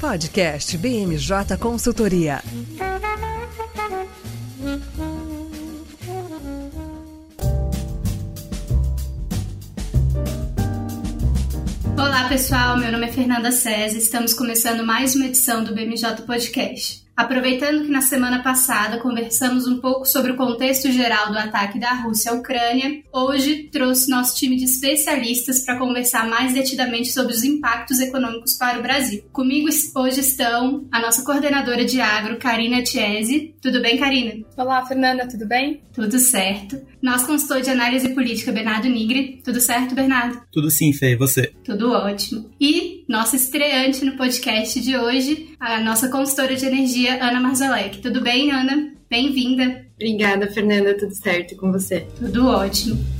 Podcast BMJ Consultoria. Olá pessoal, meu nome é Fernanda César. Estamos começando mais uma edição do BMJ Podcast. Aproveitando que na semana passada conversamos um pouco sobre o contexto geral do ataque da Rússia à Ucrânia, hoje trouxe nosso time de especialistas para conversar mais detidamente sobre os impactos econômicos para o Brasil. Comigo hoje estão a nossa coordenadora de agro, Karina Tiese. Tudo bem, Karina? Olá, Fernanda, tudo bem? Tudo certo. Nosso consultor de análise política, Bernardo Nigri. Tudo certo, Bernardo? Tudo sim, Fê, e você? Tudo ótimo. E nossa estreante no podcast de hoje, a nossa consultora de energia Ana Marzalek. Tudo bem, Ana? Bem-vinda. Obrigada, Fernanda. Tudo certo com você? Tudo ótimo.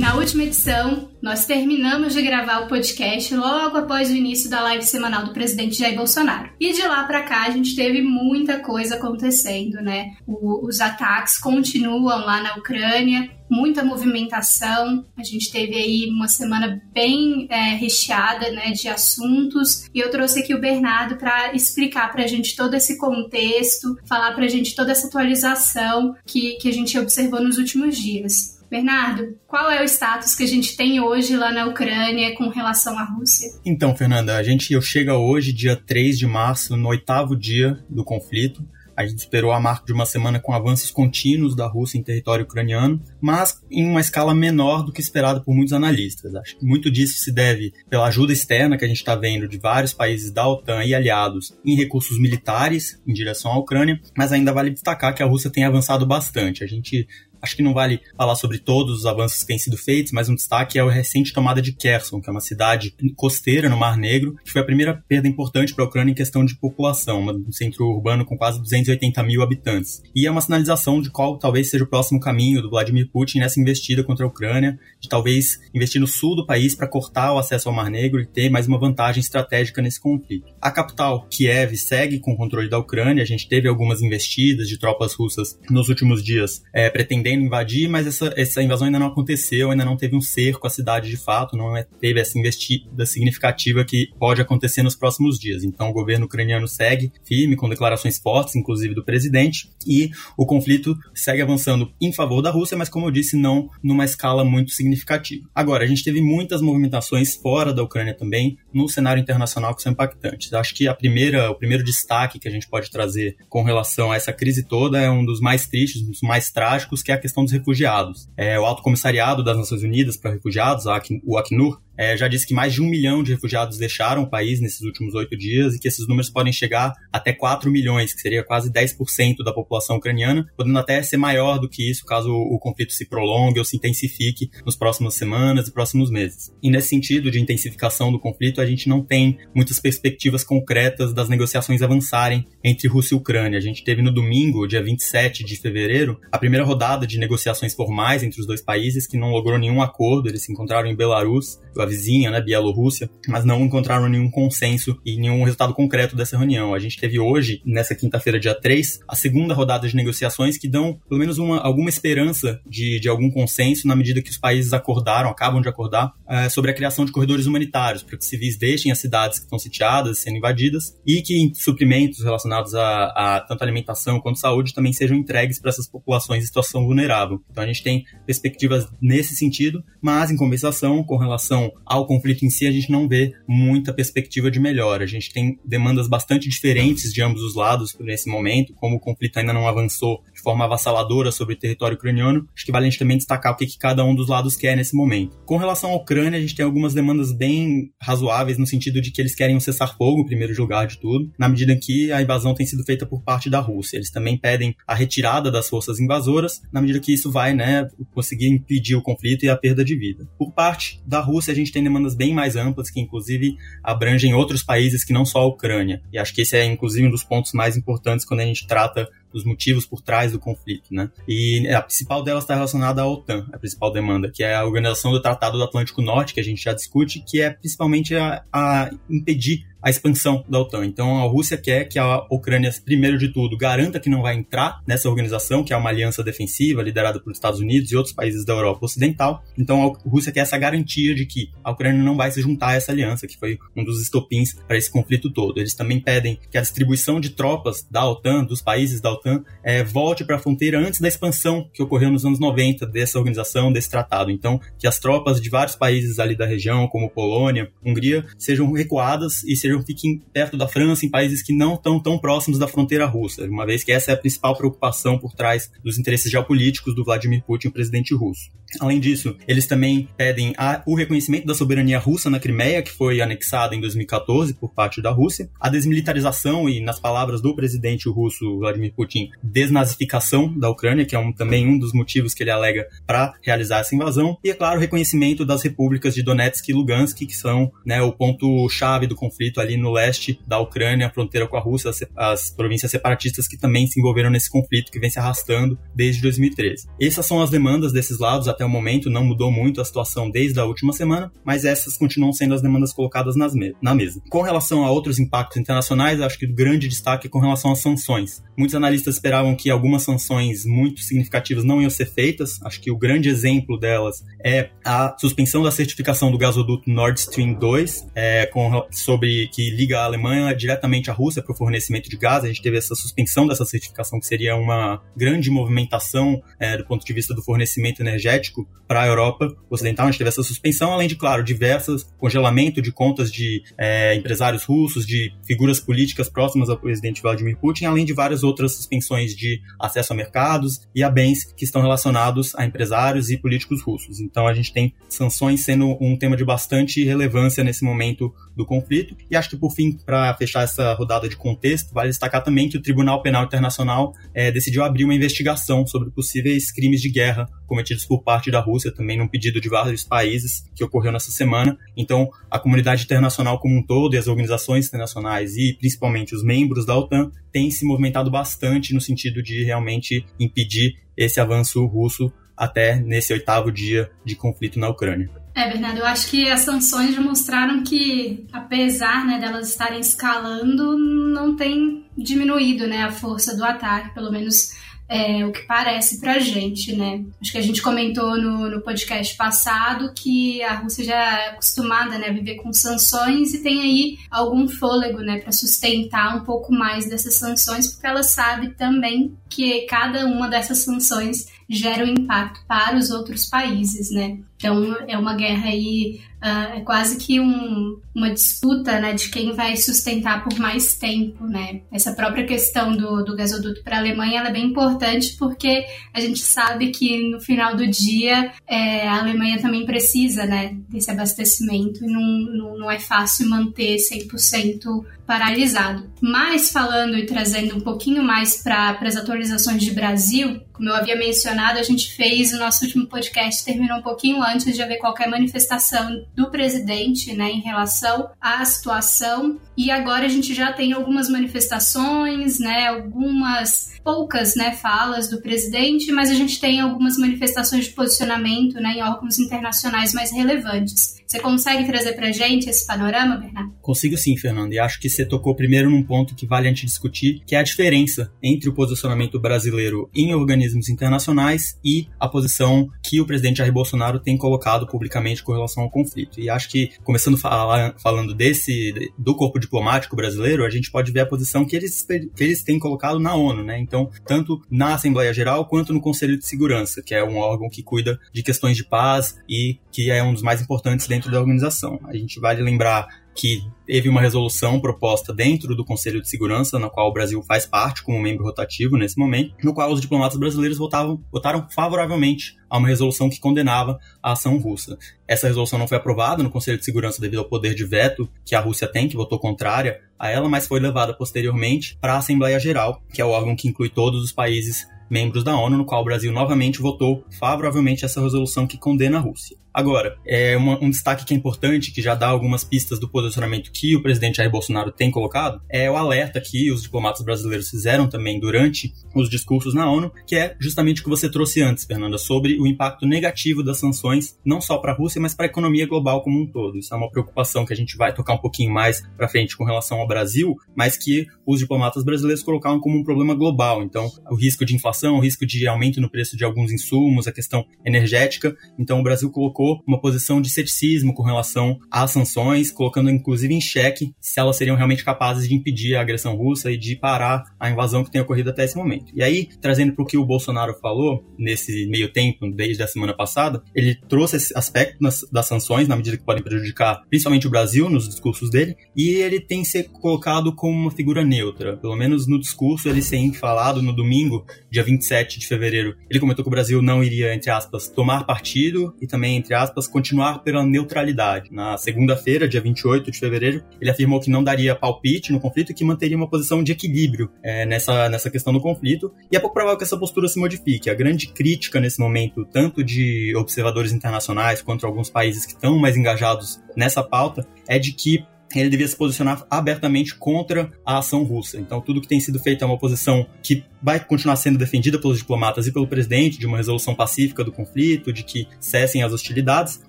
Na última edição, nós terminamos de gravar o podcast logo após o início da live semanal do presidente Jair Bolsonaro. E de lá para cá a gente teve muita coisa acontecendo, né? O, os ataques continuam lá na Ucrânia, muita movimentação. A gente teve aí uma semana bem é, recheada né, de assuntos e eu trouxe aqui o Bernardo para explicar para a gente todo esse contexto, falar para a gente toda essa atualização que, que a gente observou nos últimos dias. Bernardo, qual é o status que a gente tem hoje lá na Ucrânia com relação à Rússia? Então, Fernanda, a gente chega hoje, dia 3 de março, no oitavo dia do conflito. A gente esperou a marca de uma semana com avanços contínuos da Rússia em território ucraniano, mas em uma escala menor do que esperado por muitos analistas. Acho que muito disso se deve pela ajuda externa que a gente está vendo de vários países da OTAN e aliados em recursos militares em direção à Ucrânia, mas ainda vale destacar que a Rússia tem avançado bastante. A gente Acho que não vale falar sobre todos os avanços que têm sido feitos, mas um destaque é a recente tomada de Kherson, que é uma cidade costeira no Mar Negro, que foi a primeira perda importante para a Ucrânia em questão de população, um centro urbano com quase 280 mil habitantes. E é uma sinalização de qual talvez seja o próximo caminho do Vladimir Putin nessa investida contra a Ucrânia, de talvez investir no sul do país para cortar o acesso ao Mar Negro e ter mais uma vantagem estratégica nesse conflito. A capital, Kiev, segue com o controle da Ucrânia. A gente teve algumas investidas de tropas russas nos últimos dias, é, pretendendo invadir, mas essa, essa invasão ainda não aconteceu, ainda não teve um cerco à cidade de fato, não é, teve essa investida significativa que pode acontecer nos próximos dias. Então o governo ucraniano segue firme, com declarações fortes, inclusive do presidente, e o conflito segue avançando em favor da Rússia, mas como eu disse, não numa escala muito significativa. Agora, a gente teve muitas movimentações fora da Ucrânia também, no cenário internacional que são impactantes. Acho que a primeira, o primeiro destaque que a gente pode trazer com relação a essa crise toda é um dos mais tristes, um dos mais trágicos, que é a questão dos refugiados. É, o Alto Comissariado das Nações Unidas para Refugiados, o Acnur, é, já disse que mais de um milhão de refugiados deixaram o país nesses últimos oito dias e que esses números podem chegar até 4 milhões, que seria quase 10% da população ucraniana, podendo até ser maior do que isso caso o conflito se prolongue ou se intensifique nos próximas semanas e próximos meses. E nesse sentido de intensificação do conflito, a gente não tem muitas perspectivas concretas das negociações avançarem entre Rússia e Ucrânia. A gente teve no domingo, dia 27 de fevereiro, a primeira rodada de negociações formais entre os dois países que não logrou nenhum acordo. Eles se encontraram em Belarus vizinha, né, Bielorrússia, mas não encontraram nenhum consenso e nenhum resultado concreto dessa reunião. A gente teve hoje, nessa quinta-feira, dia 3, a segunda rodada de negociações que dão pelo menos uma, alguma esperança de, de algum consenso na medida que os países acordaram, acabam de acordar, é, sobre a criação de corredores humanitários, para que civis deixem as cidades que estão sitiadas, sendo invadidas, e que suprimentos relacionados a, a tanto alimentação quanto saúde também sejam entregues para essas populações em situação vulnerável. Então a gente tem perspectivas nesse sentido, mas em compensação, com relação ao conflito em si, a gente não vê muita perspectiva de melhora. A gente tem demandas bastante diferentes de ambos os lados nesse momento, como o conflito ainda não avançou de forma avassaladora sobre o território ucraniano, acho que vale a gente também destacar o que, que cada um dos lados quer nesse momento. Com relação à Ucrânia, a gente tem algumas demandas bem razoáveis no sentido de que eles querem um cessar-fogo, em primeiro lugar de tudo, na medida em que a invasão tem sido feita por parte da Rússia. Eles também pedem a retirada das forças invasoras, na medida que isso vai, né, conseguir impedir o conflito e a perda de vida. Por parte da Rússia, a gente tem demandas bem mais amplas, que inclusive abrangem outros países que não só a Ucrânia. E acho que esse é, inclusive, um dos pontos mais importantes quando a gente trata dos motivos por trás do conflito, né? E a principal delas está relacionada à OTAN, a principal demanda, que é a Organização do Tratado do Atlântico Norte, que a gente já discute, que é principalmente a, a impedir a expansão da OTAN. Então a Rússia quer que a Ucrânia, primeiro de tudo, garanta que não vai entrar nessa organização, que é uma aliança defensiva liderada pelos Estados Unidos e outros países da Europa Ocidental. Então a Rússia quer essa garantia de que a Ucrânia não vai se juntar a essa aliança, que foi um dos estopins para esse conflito todo. Eles também pedem que a distribuição de tropas da OTAN, dos países da OTAN, é, volte para a fronteira antes da expansão que ocorreu nos anos 90 dessa organização, desse tratado. Então, que as tropas de vários países ali da região, como Polônia, Hungria, sejam recuadas e sejam sejam fiquem perto da França, em países que não estão tão próximos da fronteira russa, uma vez que essa é a principal preocupação por trás dos interesses geopolíticos do Vladimir Putin, o presidente russo. Além disso, eles também pedem a, o reconhecimento da soberania russa na Crimeia, que foi anexada em 2014 por parte da Rússia, a desmilitarização e, nas palavras do presidente russo Vladimir Putin, desnazificação da Ucrânia, que é um, também um dos motivos que ele alega para realizar essa invasão, e, é claro, o reconhecimento das repúblicas de Donetsk e Lugansk, que são né, o ponto-chave do conflito ali no leste da Ucrânia, a fronteira com a Rússia, as, as províncias separatistas que também se envolveram nesse conflito que vem se arrastando desde 2013. Essas são as demandas desses lados, até o momento não mudou muito a situação desde a última semana, mas essas continuam sendo as demandas colocadas nas me na mesa. Com relação a outros impactos internacionais, acho que o grande destaque é com relação às sanções. Muitos analistas esperavam que algumas sanções muito significativas não iam ser feitas. Acho que o grande exemplo delas é a suspensão da certificação do gasoduto Nord Stream 2, é, com, sobre que liga a Alemanha diretamente à Rússia para o fornecimento de gás. A gente teve essa suspensão dessa certificação, que seria uma grande movimentação é, do ponto de vista do fornecimento energético para a Europa Ocidental. A gente teve essa suspensão, além de, claro, diversas congelamento de contas de é, empresários russos, de figuras políticas próximas ao presidente Vladimir Putin, além de várias outras suspensões de acesso a mercados e a bens que estão relacionados a empresários e políticos russos. Então a gente tem sanções sendo um tema de bastante relevância nesse momento do conflito. E acho que, por fim, para fechar essa rodada de contexto, vale destacar também que o Tribunal Penal Internacional é, decidiu abrir uma investigação sobre possíveis crimes de guerra cometidos por parte da Rússia, também num pedido de vários países que ocorreu nessa semana. Então, a comunidade internacional como um todo e as organizações internacionais e principalmente os membros da OTAN têm se movimentado bastante no sentido de realmente impedir esse avanço russo até nesse oitavo dia de conflito na Ucrânia. É, Bernardo, eu acho que as sanções mostraram que, apesar né, delas estarem escalando, não tem diminuído né, a força do ataque, pelo menos é, o que parece pra gente, né? Acho que a gente comentou no, no podcast passado que a Rússia já é acostumada né, a viver com sanções e tem aí algum fôlego né, para sustentar um pouco mais dessas sanções, porque ela sabe também que cada uma dessas sanções gera um impacto para os outros países, né? Então é uma guerra aí, uh, é quase que um, uma disputa né, de quem vai sustentar por mais tempo, né? Essa própria questão do, do gasoduto para a Alemanha é bem importante porque a gente sabe que no final do dia é, a Alemanha também precisa né, desse abastecimento e não, não, não é fácil manter 100% paralisado. Mas falando e trazendo um pouquinho mais para as atualizações de Brasil, como eu havia mencionado, a gente fez o nosso último podcast, terminou um pouquinho antes de haver qualquer manifestação do presidente né, em relação à situação. E agora a gente já tem algumas manifestações, né, algumas poucas né, falas do presidente, mas a gente tem algumas manifestações de posicionamento né, em órgãos internacionais mais relevantes. Você consegue trazer para gente esse panorama, Bernardo? Consigo sim, Fernando. E acho que você tocou primeiro num ponto que vale a gente discutir, que é a diferença entre o posicionamento brasileiro em organismos internacionais e a posição que o presidente Jair Bolsonaro tem colocado publicamente com relação ao conflito. E acho que, começando falando desse, do corpo diplomático brasileiro, a gente pode ver a posição que eles, que eles têm colocado na ONU, né? Então, tanto na Assembleia Geral quanto no Conselho de Segurança, que é um órgão que cuida de questões de paz e que é um dos mais importantes dentro da organização. A gente vale lembrar que teve uma resolução proposta dentro do Conselho de Segurança, na qual o Brasil faz parte como membro rotativo nesse momento, no qual os diplomatas brasileiros votavam, votaram favoravelmente a uma resolução que condenava a ação russa. Essa resolução não foi aprovada no Conselho de Segurança devido ao poder de veto que a Rússia tem, que votou contrária a ela, mas foi levada posteriormente para a Assembleia Geral, que é o órgão que inclui todos os países membros da ONU, no qual o Brasil novamente votou favoravelmente essa resolução que condena a Rússia. Agora, é uma, um destaque que é importante, que já dá algumas pistas do posicionamento que o presidente Jair Bolsonaro tem colocado, é o alerta que os diplomatas brasileiros fizeram também durante os discursos na ONU, que é justamente o que você trouxe antes, Fernanda, sobre o impacto negativo das sanções, não só para a Rússia, mas para a economia global como um todo. Isso é uma preocupação que a gente vai tocar um pouquinho mais para frente com relação ao Brasil, mas que os diplomatas brasileiros colocaram como um problema global. Então, o risco de inflação, o risco de aumento no preço de alguns insumos, a questão energética. Então, o Brasil colocou uma posição de ceticismo com relação às sanções, colocando inclusive em xeque se elas seriam realmente capazes de impedir a agressão russa e de parar a invasão que tem ocorrido até esse momento. E aí, trazendo para o que o Bolsonaro falou nesse meio tempo, desde a semana passada, ele trouxe esse aspecto das sanções, na medida que podem prejudicar principalmente o Brasil nos discursos dele, e ele tem se colocado como uma figura neutra. Pelo menos no discurso ele tem falado no domingo, dia 27 de fevereiro, ele comentou que o Brasil não iria, entre aspas, tomar partido e também, entre aspas, continuar pela neutralidade. Na segunda-feira, dia 28 de fevereiro, ele afirmou que não daria palpite no conflito e que manteria uma posição de equilíbrio é, nessa, nessa questão do conflito. E é pouco provável que essa postura se modifique. A grande crítica nesse momento, tanto de observadores internacionais quanto alguns países que estão mais engajados nessa pauta, é de que ele devia se posicionar abertamente contra a ação russa. Então, tudo que tem sido feito é uma posição que vai continuar sendo defendida pelos diplomatas e pelo presidente de uma resolução pacífica do conflito, de que cessem as hostilidades,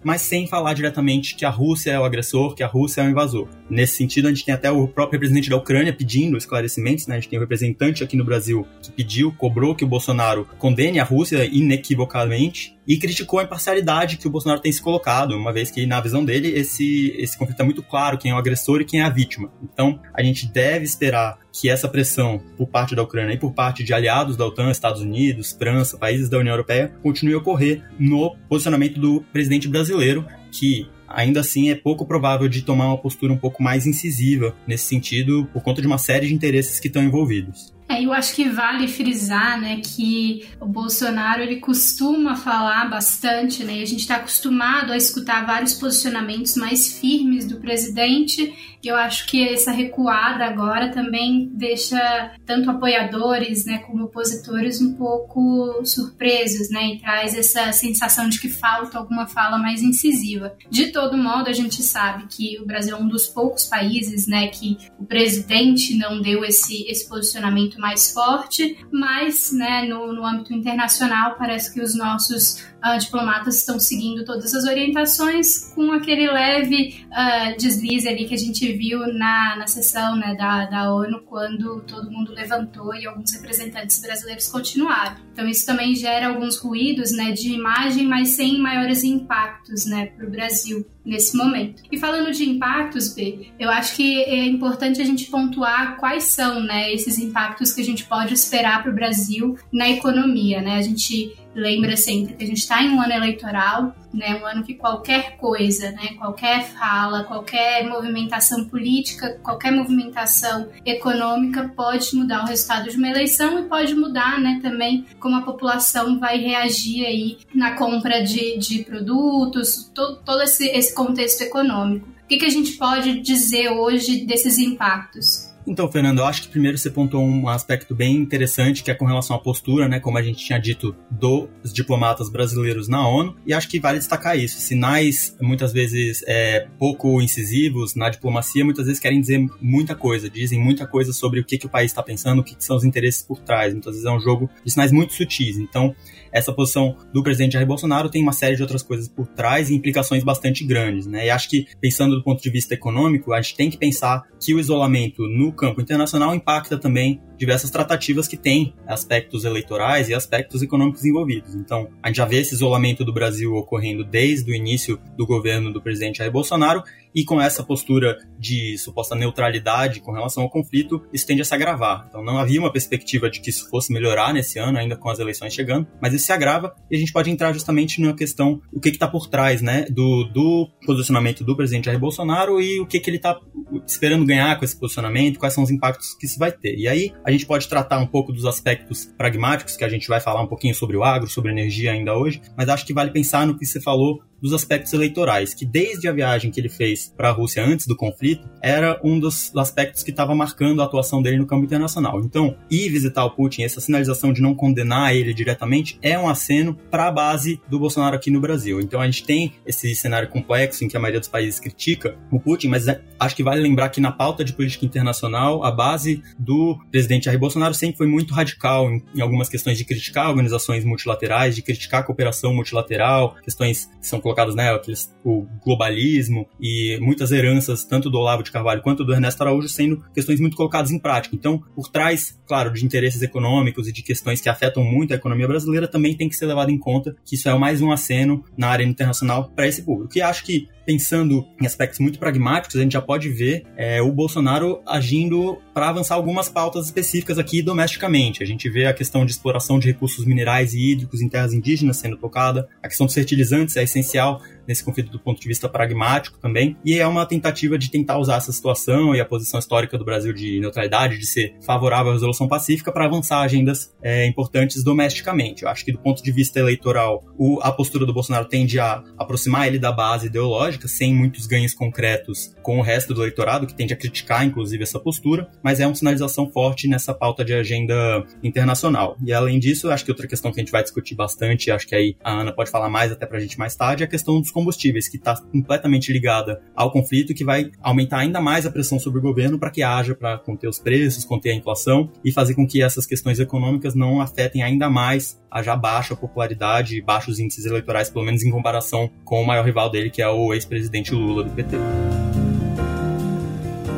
mas sem falar diretamente que a Rússia é o agressor, que a Rússia é o invasor. Nesse sentido, a gente tem até o próprio representante da Ucrânia pedindo esclarecimentos, né? A gente tem um representante aqui no Brasil que pediu, cobrou que o Bolsonaro condene a Rússia inequivocamente e criticou a imparcialidade que o Bolsonaro tem se colocado, uma vez que, na visão dele, esse, esse conflito é muito claro quem é o agressor e quem é a vítima. Então, a gente deve esperar que essa pressão por parte da Ucrânia e por parte de aliados da OTAN, Estados Unidos, França, países da União Europeia, continue a ocorrer no posicionamento do presidente brasileiro, que ainda assim é pouco provável de tomar uma postura um pouco mais incisiva nesse sentido, por conta de uma série de interesses que estão envolvidos. Eu acho que vale frisar, né, que o Bolsonaro ele costuma falar bastante, né, e a gente está acostumado a escutar vários posicionamentos mais firmes do presidente. E eu acho que essa recuada agora também deixa tanto apoiadores, né, como opositores um pouco surpresos, né, e traz essa sensação de que falta alguma fala mais incisiva. De todo modo, a gente sabe que o Brasil é um dos poucos países, né, que o presidente não deu esse esse posicionamento mais forte, mas né, no, no âmbito internacional parece que os nossos uh, diplomatas estão seguindo todas as orientações com aquele leve uh, deslize ali que a gente viu na, na sessão né, da, da ONU quando todo mundo levantou e alguns representantes brasileiros continuaram. Então isso também gera alguns ruídos né, de imagem, mas sem maiores impactos né, para o Brasil nesse momento. E falando de impactos, B, eu acho que é importante a gente pontuar quais são né, esses impactos que a gente pode esperar para o Brasil na economia. Né? A gente lembra sempre que a gente está em um ano eleitoral, né, um ano que qualquer coisa, né, qualquer fala, qualquer movimentação política, qualquer movimentação econômica pode mudar o resultado de uma eleição e pode mudar, né, também como a população vai reagir aí na compra de, de produtos, todo, todo esse, esse contexto econômico. O que, que a gente pode dizer hoje desses impactos? Então, Fernando, eu acho que primeiro você pontuou um aspecto bem interessante, que é com relação à postura, né, como a gente tinha dito, dos diplomatas brasileiros na ONU, e acho que vale destacar isso. Sinais, muitas vezes, é, pouco incisivos na diplomacia, muitas vezes querem dizer muita coisa, dizem muita coisa sobre o que, que o país está pensando, o que, que são os interesses por trás. Muitas vezes é um jogo de sinais muito sutis. Então, essa posição do presidente Jair Bolsonaro tem uma série de outras coisas por trás e implicações bastante grandes, né? E acho que, pensando do ponto de vista econômico, a gente tem que pensar que o isolamento no campo internacional impacta também diversas tratativas que têm aspectos eleitorais e aspectos econômicos envolvidos. Então, a gente já vê esse isolamento do Brasil ocorrendo desde o início do governo do presidente Jair Bolsonaro e com essa postura de suposta neutralidade com relação ao conflito, isso tende a se agravar. Então, não havia uma perspectiva de que isso fosse melhorar nesse ano, ainda com as eleições chegando, mas isso se agrava e a gente pode entrar justamente na questão o que está por trás né, do, do posicionamento do presidente Jair Bolsonaro e o que, que ele está esperando ganhar com esse posicionamento, quais são os impactos que isso vai ter. E aí, a gente pode tratar um pouco dos aspectos pragmáticos, que a gente vai falar um pouquinho sobre o agro, sobre energia ainda hoje, mas acho que vale pensar no que você falou dos aspectos eleitorais, que desde a viagem que ele fez para a Rússia antes do conflito, era um dos aspectos que estava marcando a atuação dele no campo internacional. Então, ir visitar o Putin, essa sinalização de não condenar ele diretamente, é um aceno para a base do Bolsonaro aqui no Brasil. Então, a gente tem esse cenário complexo em que a maioria dos países critica o Putin, mas é, acho que vale lembrar que na pauta de política internacional, a base do presidente Jair Bolsonaro sempre foi muito radical em, algumas questões de criticar organizações multilaterais, de criticar a cooperação multilateral, questões que são colocadas, né, aqueles, o globalismo e muitas heranças, tanto do Olavo de Carvalho quanto do Ernesto Araújo, sendo questões muito colocadas em prática. Então, por trás, claro, de interesses econômicos e de questões que afetam muito a economia brasileira, também tem que ser levado em conta que isso é mais um aceno na área internacional para esse público. E acho que pensando em aspectos muito pragmáticos, a gente já pode ver é, o Bolsonaro agindo para avançar algumas pautas específicas aqui domesticamente. A gente vê a questão de exploração de recursos minerais e hídricos em terras indígenas sendo tocada, a questão dos fertilizantes é essencial nesse conflito do ponto de vista pragmático também, e é uma tentativa de tentar usar essa situação e a posição histórica do Brasil de neutralidade, de ser favorável à resolução pacífica para avançar agendas é, importantes domesticamente. Eu acho que do ponto de vista eleitoral, o, a postura do Bolsonaro tende a aproximar ele da base ideológica, sem muitos ganhos concretos com o resto do eleitorado, que tende a criticar, inclusive, essa postura, mas é uma sinalização forte nessa pauta de agenda internacional. E além disso, acho que outra questão que a gente vai discutir bastante, acho que aí a Ana pode falar mais até pra gente mais tarde, é a questão dos combustíveis, que está completamente ligada ao conflito, que vai aumentar ainda mais a pressão sobre o governo para que haja para conter os preços, conter a inflação e fazer com que essas questões econômicas não afetem ainda mais a já baixa popularidade e baixos índices eleitorais, pelo menos em comparação com o maior rival dele, que é o ex-presidente Lula do PT.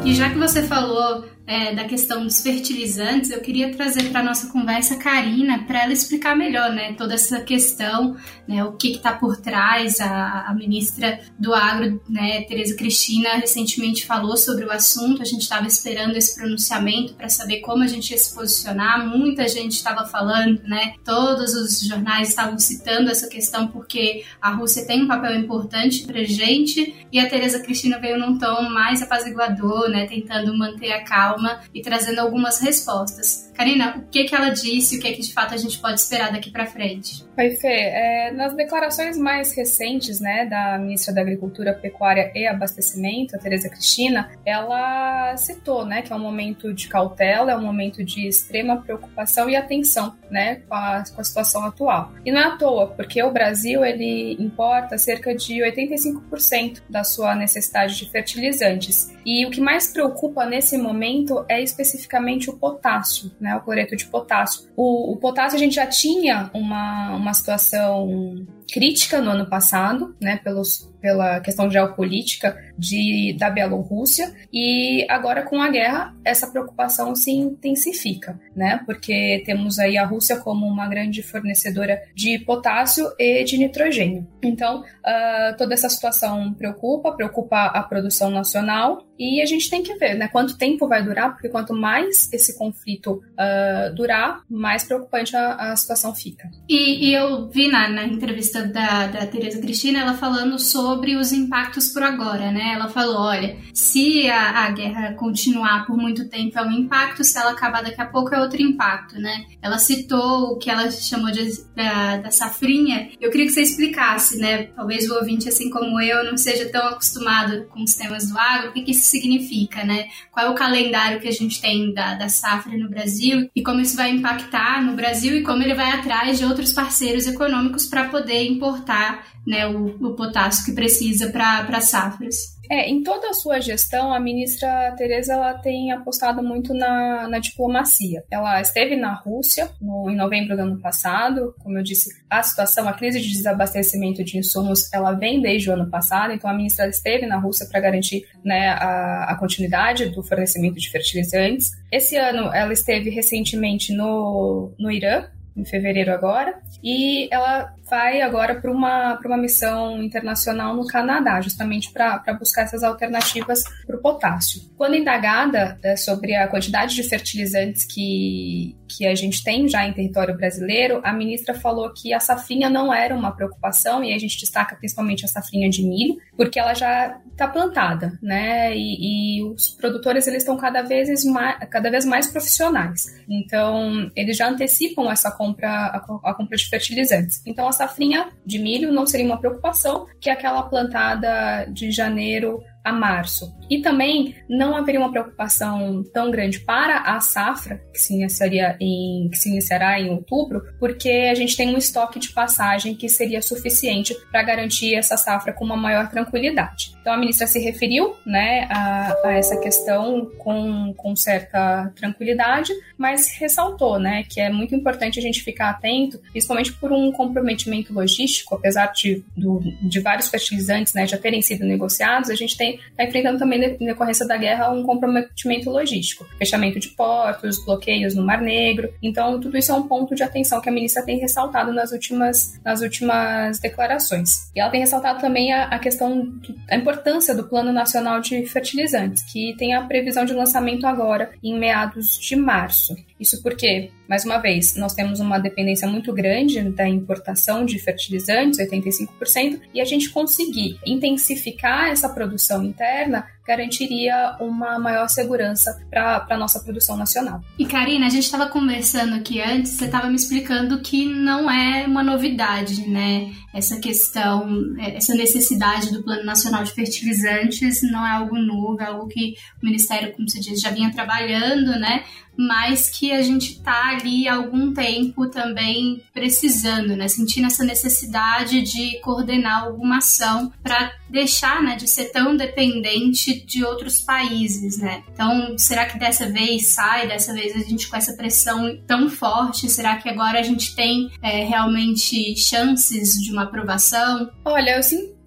E já que você falou é, da questão dos fertilizantes, eu queria trazer para nossa conversa a Karina para ela explicar melhor, né, toda essa questão, né, o que está por trás. A, a, ministra do Agro, né, Tereza Cristina, recentemente falou sobre o assunto. A gente estava esperando esse pronunciamento para saber como a gente ia se posicionar. Muita gente estava falando, né, todos os jornais estavam citando essa questão porque a Rússia tem um papel importante para gente e a Tereza Cristina veio num tom mais apaziguador, né, tentando manter a calma e trazendo algumas respostas. Karina, o que, que ela disse e o que, que de fato a gente pode esperar daqui para frente? Oi, Fê. É, nas declarações mais recentes né, da ministra da Agricultura, Pecuária e Abastecimento, a Tereza Cristina, ela citou né, que é um momento de cautela, é um momento de extrema preocupação e atenção né, com, a, com a situação atual. E não é à toa, porque o Brasil ele importa cerca de 85% da sua necessidade de fertilizantes. E o que mais preocupa nesse momento é especificamente o potássio né, o cloreto de potássio. O, o potássio a gente já tinha uma, uma situação crítica no ano passado, né, pelos, pela questão geopolítica de, da Bielorrússia, e agora com a guerra essa preocupação se intensifica, né, porque temos aí a Rússia como uma grande fornecedora de potássio e de nitrogênio. Então, uh, toda essa situação preocupa, preocupa a produção nacional, e a gente tem que ver, né, quanto tempo vai durar, porque quanto mais esse conflito uh, durar, mais preocupante a, a situação fica. E, e eu vi na, na entrevista entrevista da, da Tereza Cristina, ela falando sobre os impactos por agora, né? Ela falou, olha, se a, a guerra continuar por muito tempo é um impacto, se ela acabar daqui a pouco é outro impacto, né? Ela citou o que ela chamou de, da, da safrinha. Eu queria que você explicasse, né? Talvez o ouvinte, assim como eu, não seja tão acostumado com os temas do agro, o que, que isso significa, né? Qual é o calendário que a gente tem da, da safra no Brasil e como isso vai impactar no Brasil e como ele vai atrás de outros parceiros econômicos para poder importar né, o, o potássio que precisa para safras. É, em toda a sua gestão, a ministra Tereza ela tem apostado muito na, na diplomacia. Ela esteve na Rússia no, em novembro do ano passado. Como eu disse, a situação, a crise de desabastecimento de insumos, ela vem desde o ano passado. Então, a ministra esteve na Rússia para garantir né, a, a continuidade do fornecimento de fertilizantes. Esse ano, ela esteve recentemente no, no Irã, em fevereiro agora, e ela vai agora para uma, uma missão internacional no Canadá, justamente para buscar essas alternativas para o potássio. Quando indagada é, sobre a quantidade de fertilizantes que, que a gente tem já em território brasileiro, a ministra falou que a safrinha não era uma preocupação, e a gente destaca principalmente a safrinha de milho, porque ela já está plantada, né? E, e, os produtores eles estão cada vez mais, cada vez mais profissionais. Então, eles já antecipam essa compra, a, a compra de fertilizantes. Então, a safrinha de milho não seria uma preocupação, que aquela plantada de janeiro a março. E também não haveria uma preocupação tão grande para a safra, que se, iniciaria em, que se iniciará em outubro, porque a gente tem um estoque de passagem que seria suficiente para garantir essa safra com uma maior tranquilidade. Então a ministra se referiu né, a, a essa questão com, com certa tranquilidade, mas ressaltou né, que é muito importante a gente ficar atento, principalmente por um comprometimento logístico, apesar de, do, de vários fertilizantes né, já terem sido negociados, a gente tem está enfrentando também, em decorrência da guerra, um comprometimento logístico, fechamento de portos, bloqueios no Mar Negro. Então, tudo isso é um ponto de atenção que a ministra tem ressaltado nas últimas, nas últimas declarações. E ela tem ressaltado também a, a questão, a importância do Plano Nacional de Fertilizantes, que tem a previsão de lançamento agora, em meados de março. Isso porque, mais uma vez, nós temos uma dependência muito grande da importação de fertilizantes, 85%, e a gente conseguir intensificar essa produção interna garantiria uma maior segurança para a nossa produção nacional. E Karina, a gente estava conversando aqui antes, você estava me explicando que não é uma novidade, né? Essa questão, essa necessidade do Plano Nacional de Fertilizantes não é algo novo, é algo que o Ministério, como você diz, já vinha trabalhando, né? mas que a gente está ali há algum tempo também precisando, né? Sentindo essa necessidade de coordenar alguma ação para deixar, né, de ser tão dependente de outros países, né? Então, será que dessa vez sai? Dessa vez a gente com essa pressão tão forte? Será que agora a gente tem é, realmente chances de uma aprovação? Olha, eu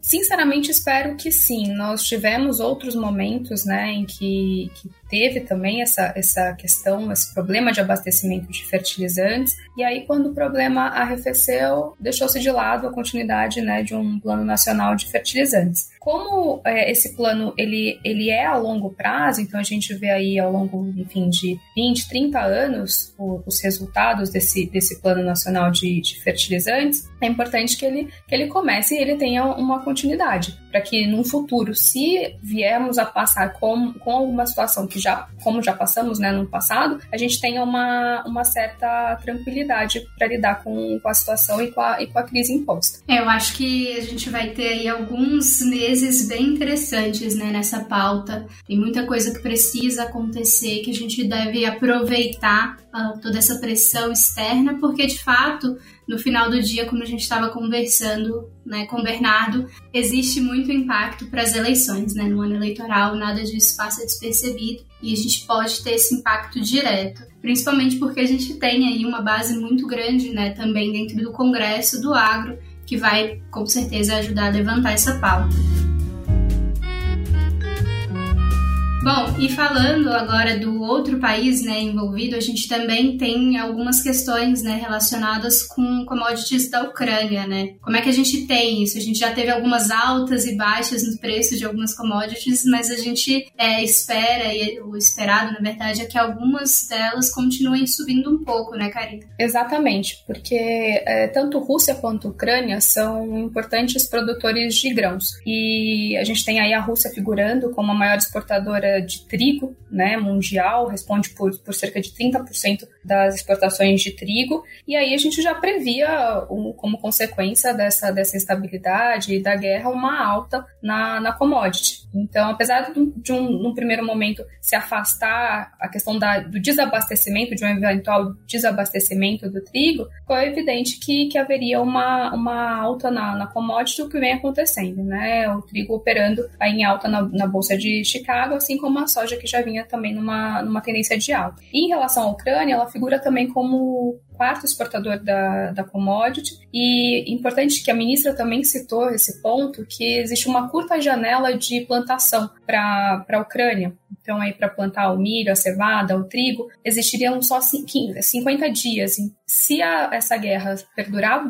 Sinceramente, espero que sim. Nós tivemos outros momentos, né, em que, que teve também essa, essa questão, esse problema de abastecimento de fertilizantes. E aí, quando o problema arrefeceu, deixou-se de lado a continuidade né, de um plano nacional de fertilizantes. Como é, esse plano ele, ele é a longo prazo, então a gente vê aí ao longo, enfim, de 20, 30 anos o, os resultados desse, desse plano nacional de, de fertilizantes, é importante que ele, que ele comece e ele tenha uma continuidade, para que no futuro, se viermos a passar com, com alguma situação que já, como já passamos né, no passado, a gente tenha uma, uma certa tranquilidade para lidar com, com a situação e com a, e com a crise imposta. É, eu acho que a gente vai ter aí alguns meses bem interessantes né, nessa pauta. Tem muita coisa que precisa acontecer, que a gente deve aproveitar uh, toda essa pressão externa, porque de fato no final do dia, como a gente estava conversando né, com o Bernardo, existe muito impacto para as eleições. Né? No ano eleitoral, nada disso passa despercebido e a gente pode ter esse impacto direto, principalmente porque a gente tem aí uma base muito grande né, também dentro do Congresso do Agro, que vai com certeza ajudar a levantar essa pauta. Bom, e falando agora do outro país né, envolvido, a gente também tem algumas questões né, relacionadas com commodities da Ucrânia, né? Como é que a gente tem isso? A gente já teve algumas altas e baixas no preço de algumas commodities, mas a gente é, espera, e o esperado, na verdade, é que algumas delas continuem subindo um pouco, né, Karina? Exatamente, porque é, tanto Rússia quanto Ucrânia são importantes produtores de grãos. E a gente tem aí a Rússia figurando como a maior exportadora de trigo né, mundial, responde por, por cerca de 30% das exportações de trigo, e aí a gente já previa, como consequência dessa, dessa instabilidade e da guerra, uma alta na, na commodity. Então, apesar de, de um, num primeiro momento, se afastar a questão da, do desabastecimento, de um eventual desabastecimento do trigo, foi evidente que, que haveria uma, uma alta na, na commodity, o que vem acontecendo, né? O trigo operando em alta na, na Bolsa de Chicago, assim como a soja que já vinha também numa, numa tendência de alta. E em relação à Ucrânia, ela figura também como quarto exportador da, da commodity. E importante que a ministra também citou esse ponto, que existe uma curta janela de plantação para a Ucrânia. Então, aí para plantar o milho, a cevada, o trigo, existiriam só 50 dias. Se a, essa guerra perdurar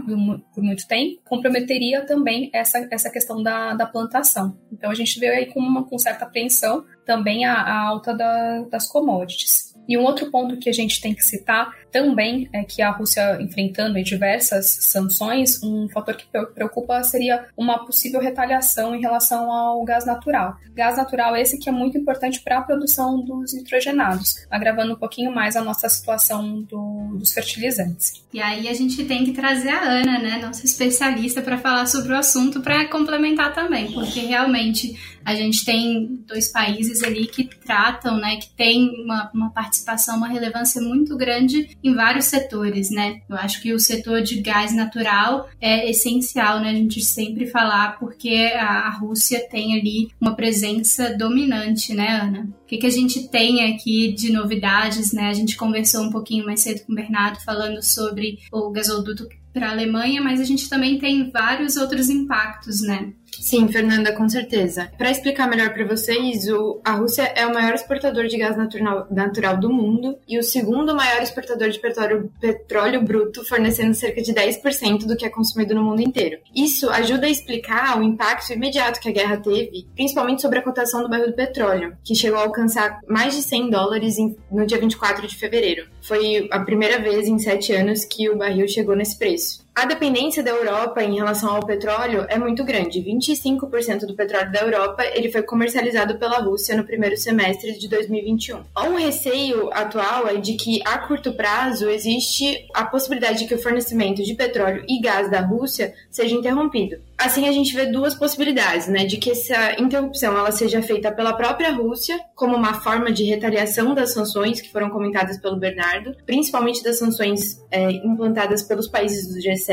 por muito tempo, comprometeria também essa, essa questão da, da plantação. Então, a gente vê aí com, uma, com certa apreensão também a, a alta da, das commodities. E um outro ponto que a gente tem que citar também é que a Rússia enfrentando diversas sanções, um fator que preocupa seria uma possível retaliação em relação ao gás natural. Gás natural esse que é muito importante para a produção dos nitrogenados, agravando um pouquinho mais a nossa situação do, dos fertilizantes. E aí a gente tem que trazer a Ana, né, nossa especialista, para falar sobre o assunto, para complementar também, porque realmente a gente tem dois países ali que tratam, né, que tem uma, uma participação, uma relevância muito grande em vários setores, né? Eu acho que o setor de gás natural é essencial, né, a gente sempre falar, porque a, a Rússia tem ali uma presença dominante, né, Ana? O que, que a gente tem aqui de novidades, né? A gente conversou um pouquinho mais cedo com o Bernardo falando sobre o gasoduto para a Alemanha, mas a gente também tem vários outros impactos, né? Sim, Fernanda, com certeza. Para explicar melhor para vocês, o, a Rússia é o maior exportador de gás natural, natural do mundo e o segundo maior exportador de petróleo, petróleo bruto, fornecendo cerca de 10% do que é consumido no mundo inteiro. Isso ajuda a explicar o impacto imediato que a guerra teve, principalmente sobre a cotação do barril do petróleo, que chegou a alcançar mais de 100 dólares em, no dia 24 de fevereiro. Foi a primeira vez em sete anos que o barril chegou nesse preço. A dependência da Europa em relação ao petróleo é muito grande. 25% do petróleo da Europa ele foi comercializado pela Rússia no primeiro semestre de 2021. Um receio atual é de que a curto prazo existe a possibilidade de que o fornecimento de petróleo e gás da Rússia seja interrompido. Assim a gente vê duas possibilidades, né, de que essa interrupção ela seja feita pela própria Rússia como uma forma de retaliação das sanções que foram comentadas pelo Bernardo, principalmente das sanções é, implantadas pelos países do G7,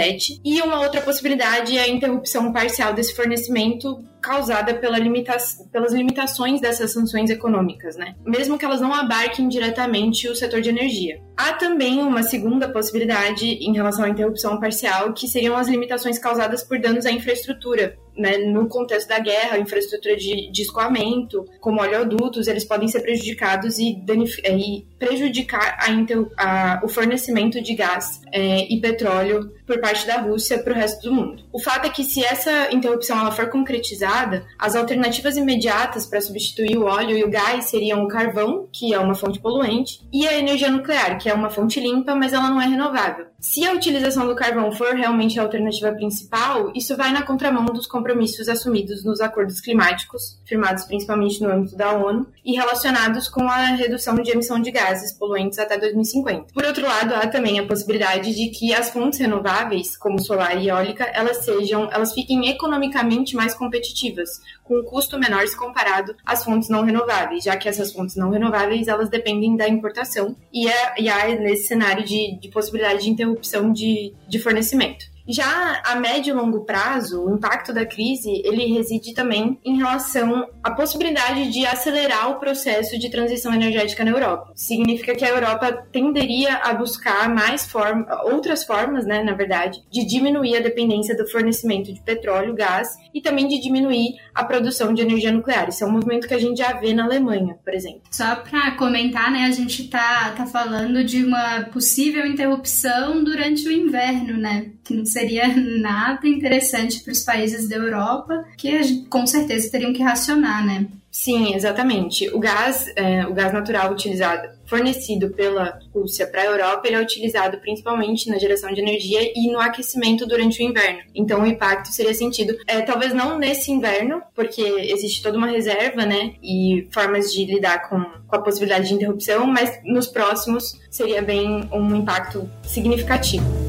e uma outra possibilidade é a interrupção parcial desse fornecimento causada pela limita pelas limitações dessas sanções econômicas, né? Mesmo que elas não abarquem diretamente o setor de energia. Há também uma segunda possibilidade em relação à interrupção parcial, que seriam as limitações causadas por danos à infraestrutura, né, no contexto da guerra, infraestrutura de, de escoamento, como oleodutos, eles podem ser prejudicados e, e prejudicar a, a, o fornecimento de gás é, e petróleo por parte da Rússia para o resto do mundo. O fato é que se essa interrupção ela for concretizada, as alternativas imediatas para substituir o óleo e o gás seriam o carvão, que é uma fonte poluente, e a energia nuclear, que é uma fonte limpa, mas ela não é renovável. Se a utilização do carvão for realmente a alternativa principal, isso vai na contramão dos compromissos assumidos nos acordos climáticos, firmados principalmente no âmbito da ONU, e relacionados com a redução de emissão de gases poluentes até 2050. Por outro lado, há também a possibilidade de que as fontes renováveis, como solar e eólica, elas sejam, elas fiquem economicamente mais competitivas, com um custo menor se comparado às fontes não renováveis, já que essas fontes não renováveis elas dependem da importação e, é, e há nesse cenário de, de possibilidade de interrupção de, de fornecimento. Já a médio e longo prazo, o impacto da crise, ele reside também em relação à possibilidade de acelerar o processo de transição energética na Europa. Significa que a Europa tenderia a buscar mais forma, outras formas, né, na verdade, de diminuir a dependência do fornecimento de petróleo, gás e também de diminuir a produção de energia nuclear. Isso é um movimento que a gente já vê na Alemanha, por exemplo. Só para comentar, né, a gente tá, tá falando de uma possível interrupção durante o inverno, né? Que não seria nada interessante para os países da Europa, que com certeza teriam que racionar, né? Sim, exatamente. O gás, é, o gás natural utilizado, fornecido pela Rússia para a Europa, ele é utilizado principalmente na geração de energia e no aquecimento durante o inverno. Então, o impacto seria sentido, é, talvez não nesse inverno, porque existe toda uma reserva, né, e formas de lidar com, com a possibilidade de interrupção, mas nos próximos seria bem um impacto significativo.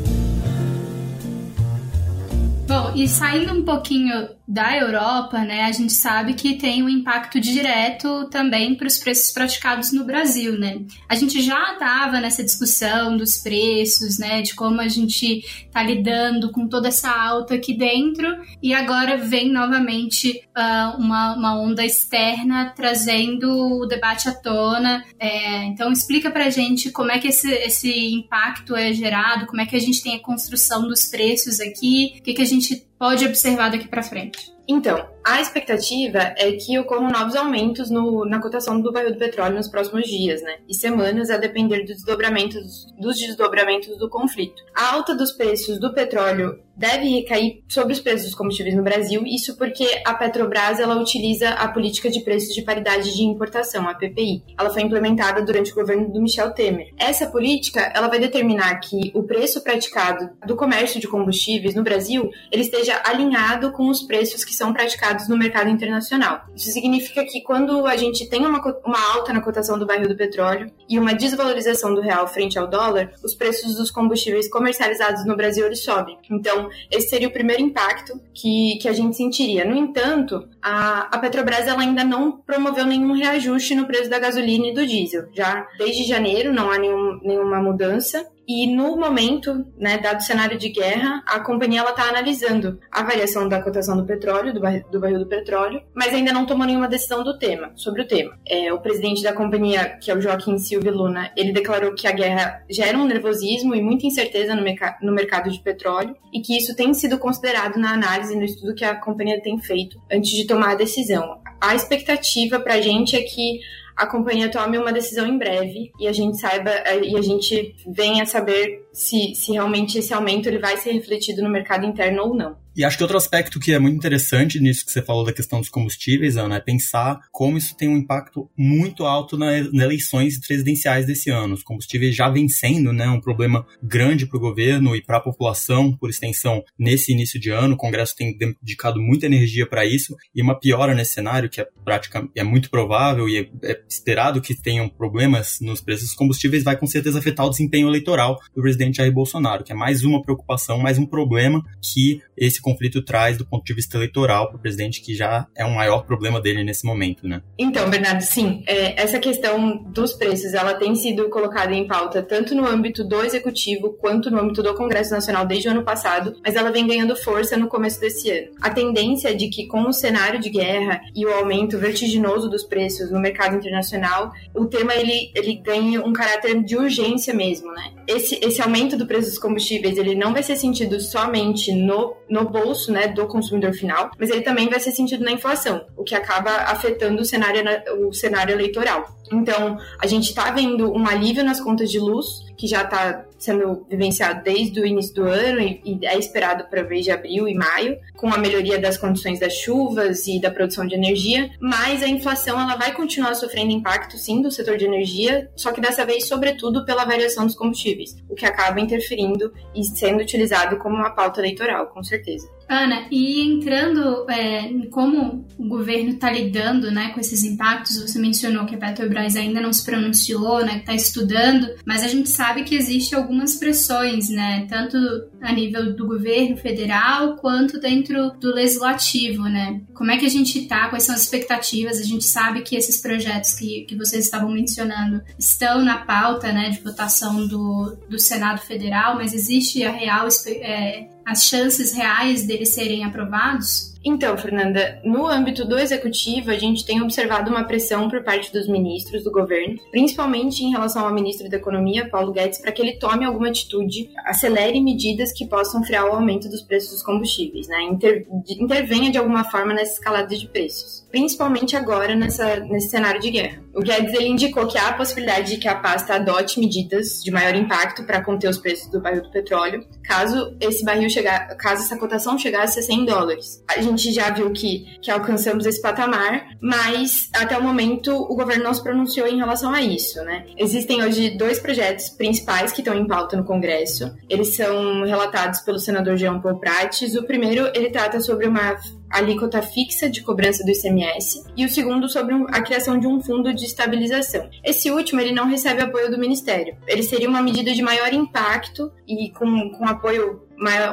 E saindo um pouquinho da Europa, né, a gente sabe que tem um impacto direto também para os preços praticados no Brasil, né? A gente já estava nessa discussão dos preços, né, de como a gente está lidando com toda essa alta aqui dentro, e agora vem novamente uh, uma, uma onda externa trazendo o debate à tona. É, então, explica para a gente como é que esse, esse impacto é gerado, como é que a gente tem a construção dos preços aqui, o que, que a gente pode observar daqui para frente? Então, A expectativa é que ocorram novos aumentos no, na cotação do barril do petróleo nos próximos dias, né? E semanas, a depender dos desdobramentos, do conflito. A alta dos preços do petróleo deve recair sobre os preços dos combustíveis no Brasil, isso porque a Petrobras ela utiliza a política de preços de paridade de importação, a PPI. Ela foi implementada durante o governo do Michel Temer. Essa política ela vai determinar que o preço praticado do comércio de combustíveis no Brasil ele esteja alinhado com os preços que são praticados no mercado internacional. Isso significa que quando a gente tem uma, uma alta na cotação do barril do petróleo e uma desvalorização do real frente ao dólar, os preços dos combustíveis comercializados no Brasil eles sobem. Então, esse seria o primeiro impacto que, que a gente sentiria. No entanto, a, a Petrobras ela ainda não promoveu nenhum reajuste no preço da gasolina e do diesel. Já desde janeiro não há nenhum, nenhuma mudança. E no momento, né, dado o cenário de guerra, a companhia está analisando a variação da cotação do petróleo, do, barril do, barril do petróleo, mas ainda não tomou nenhuma decisão do tema, sobre o tema. É, o presidente da companhia, que é o Joaquim Silva Luna, ele declarou que a guerra gera um nervosismo e muita incerteza no, no mercado de petróleo e que isso tem sido considerado na análise, no estudo que a companhia tem feito antes de tomar a decisão. A expectativa para a gente é que a companhia tome uma decisão em breve e a gente saiba eh, e a gente venha saber se, se realmente esse aumento ele vai ser refletido no mercado interno ou não. E acho que outro aspecto que é muito interessante nisso que você falou da questão dos combustíveis, Ana, é pensar como isso tem um impacto muito alto nas eleições presidenciais desse ano. Os combustíveis já vem sendo né, um problema grande para o governo e para a população, por extensão, nesse início de ano. O Congresso tem dedicado muita energia para isso e uma piora nesse cenário, que é, prática, é muito provável e é, é esperado que tenham problemas nos preços dos combustíveis, vai com certeza afetar o desempenho eleitoral do presidente Jair Bolsonaro, que é mais uma preocupação, mais um problema que esse conflito traz do ponto de vista eleitoral para o presidente, que já é um maior problema dele nesse momento, né? Então, Bernardo, sim, é, essa questão dos preços, ela tem sido colocada em pauta tanto no âmbito do executivo quanto no âmbito do Congresso Nacional desde o ano passado, mas ela vem ganhando força no começo desse ano. A tendência é de que com o cenário de guerra e o aumento vertiginoso dos preços no mercado internacional, o tema ele, ele ganha um caráter de urgência mesmo, né? Esse, esse aumento do preço dos combustíveis, ele não vai ser sentido somente no, no bolso né, do consumidor final, mas ele também vai ser sentido na inflação, o que acaba afetando o cenário, o cenário eleitoral. Então, a gente está vendo um alívio nas contas de luz, que já está sendo vivenciado desde o início do ano e, e é esperado para mês de abril e maio, com a melhoria das condições das chuvas e da produção de energia, mas a inflação ela vai continuar sofrendo impacto sim do setor de energia, só que dessa vez sobretudo pela variação dos combustíveis, o que acaba interferindo e sendo utilizado como uma pauta eleitoral, com certeza. Ana, e entrando é, em como o governo está lidando né, com esses impactos, você mencionou que a Petrobras ainda não se pronunciou, né, está estudando, mas a gente sabe que existe algumas pressões, né, tanto a nível do governo federal quanto dentro do legislativo, né? Como é que a gente está? Quais são as expectativas? A gente sabe que esses projetos que, que vocês estavam mencionando estão na pauta, né, de votação do, do Senado Federal, mas existe a real é, as chances reais deles serem aprovados? Então, Fernanda, no âmbito do executivo, a gente tem observado uma pressão por parte dos ministros do governo, principalmente em relação ao ministro da Economia, Paulo Guedes, para que ele tome alguma atitude, acelere medidas que possam frear o aumento dos preços dos combustíveis, né? Inter, intervenha de alguma forma nessa escalada de preços, principalmente agora nessa, nesse cenário de guerra. O Guedes ele indicou que há a possibilidade de que a pasta adote medidas de maior impacto para conter os preços do barril do petróleo, caso esse barril chegar, caso essa cotação chegasse a 100 dólares. A gente já viu que, que alcançamos esse patamar, mas até o momento o governo não se pronunciou em relação a isso, né? Existem hoje dois projetos principais que estão em pauta no Congresso. Eles são relatados pelo senador Jean Paul Prates. O primeiro, ele trata sobre uma alíquota fixa de cobrança do ICMS e o segundo sobre a criação de um fundo de estabilização. Esse último ele não recebe apoio do Ministério. Ele seria uma medida de maior impacto e com, com apoio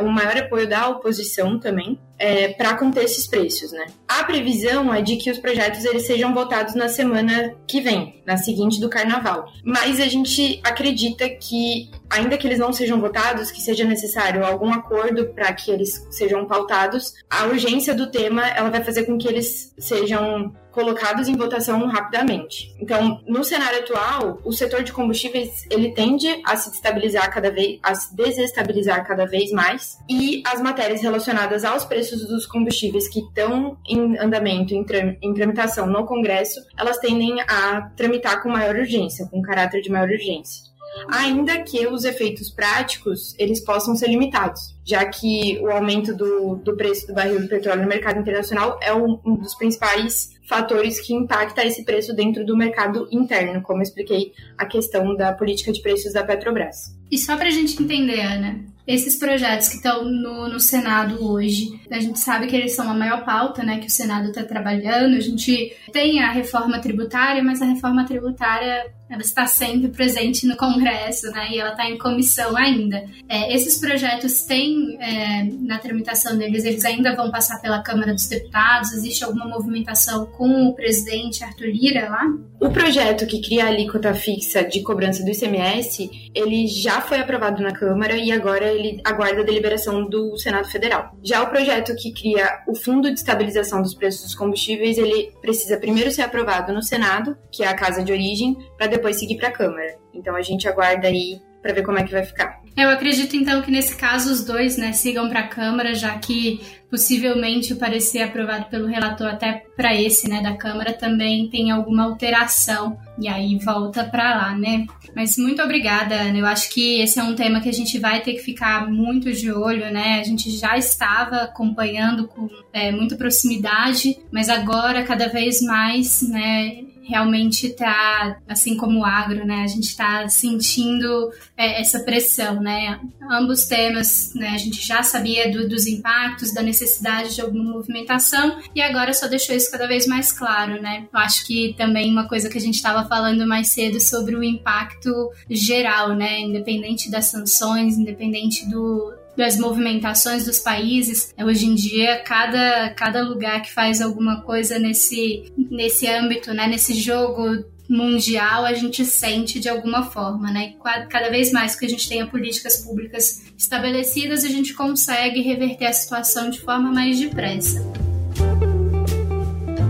o maior apoio da oposição também é, para conter esses preços, né? A previsão é de que os projetos eles sejam votados na semana que vem, na seguinte do Carnaval. Mas a gente acredita que, ainda que eles não sejam votados, que seja necessário algum acordo para que eles sejam pautados. A urgência do tema ela vai fazer com que eles sejam colocados em votação rapidamente. Então, no cenário atual, o setor de combustíveis ele tende a se destabilizar cada vez, a se desestabilizar cada vez mais, e as matérias relacionadas aos preços dos combustíveis que estão em andamento, em, em tramitação no Congresso, elas tendem a tramitar com maior urgência, com caráter de maior urgência ainda que os efeitos práticos eles possam ser limitados, já que o aumento do, do preço do barril do petróleo no mercado internacional é um, um dos principais fatores que impacta esse preço dentro do mercado interno, como expliquei a questão da política de preços da Petrobras. E só para a gente entender, Ana, esses projetos que estão no, no, Senado hoje, a gente sabe que eles são a maior pauta né, que o Senado está trabalhando. A gente tem a reforma tributária, mas a reforma tributária ela está sempre presente no Congresso, né? E ela está em comissão ainda. É, esses projetos têm, é, na tramitação deles, eles ainda vão passar pela Câmara dos Deputados? Existe alguma movimentação com o presidente Arthur Lira lá? O projeto que cria a alíquota fixa de cobrança do ICMS, ele já foi aprovado na Câmara e agora ele aguarda a deliberação do Senado Federal. Já o projeto que cria o Fundo de Estabilização dos Preços dos Combustíveis, ele precisa primeiro ser aprovado no Senado, que é a casa de origem, para depois seguir para a Câmara. Então a gente aguarda aí para ver como é que vai ficar. Eu acredito então que nesse caso os dois, né, sigam para a Câmara, já que possivelmente o parecer aprovado pelo relator até para esse, né, da Câmara também tem alguma alteração e aí volta para lá, né? Mas muito obrigada, Ana. Eu acho que esse é um tema que a gente vai ter que ficar muito de olho, né? A gente já estava acompanhando com é, muita proximidade, mas agora cada vez mais, né? Realmente está, assim como o agro, né, a gente está sentindo é, essa pressão, né, ambos temas, né, a gente já sabia do, dos impactos, da necessidade de alguma movimentação e agora só deixou isso cada vez mais claro, né, eu acho que também uma coisa que a gente estava falando mais cedo sobre o impacto geral, né, independente das sanções, independente do, das movimentações dos países. Hoje em dia, cada, cada lugar que faz alguma coisa nesse, nesse âmbito, né, nesse jogo mundial, a gente sente de alguma forma, né? Cada vez mais que a gente tenha políticas públicas estabelecidas, a gente consegue reverter a situação de forma mais depressa.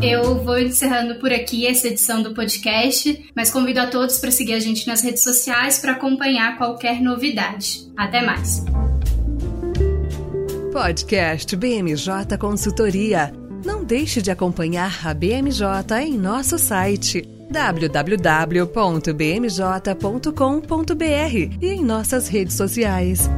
Eu vou encerrando por aqui essa edição do podcast, mas convido a todos para seguir a gente nas redes sociais para acompanhar qualquer novidade. Até mais! Podcast BMJ Consultoria. Não deixe de acompanhar a BMJ em nosso site www.bmj.com.br e em nossas redes sociais.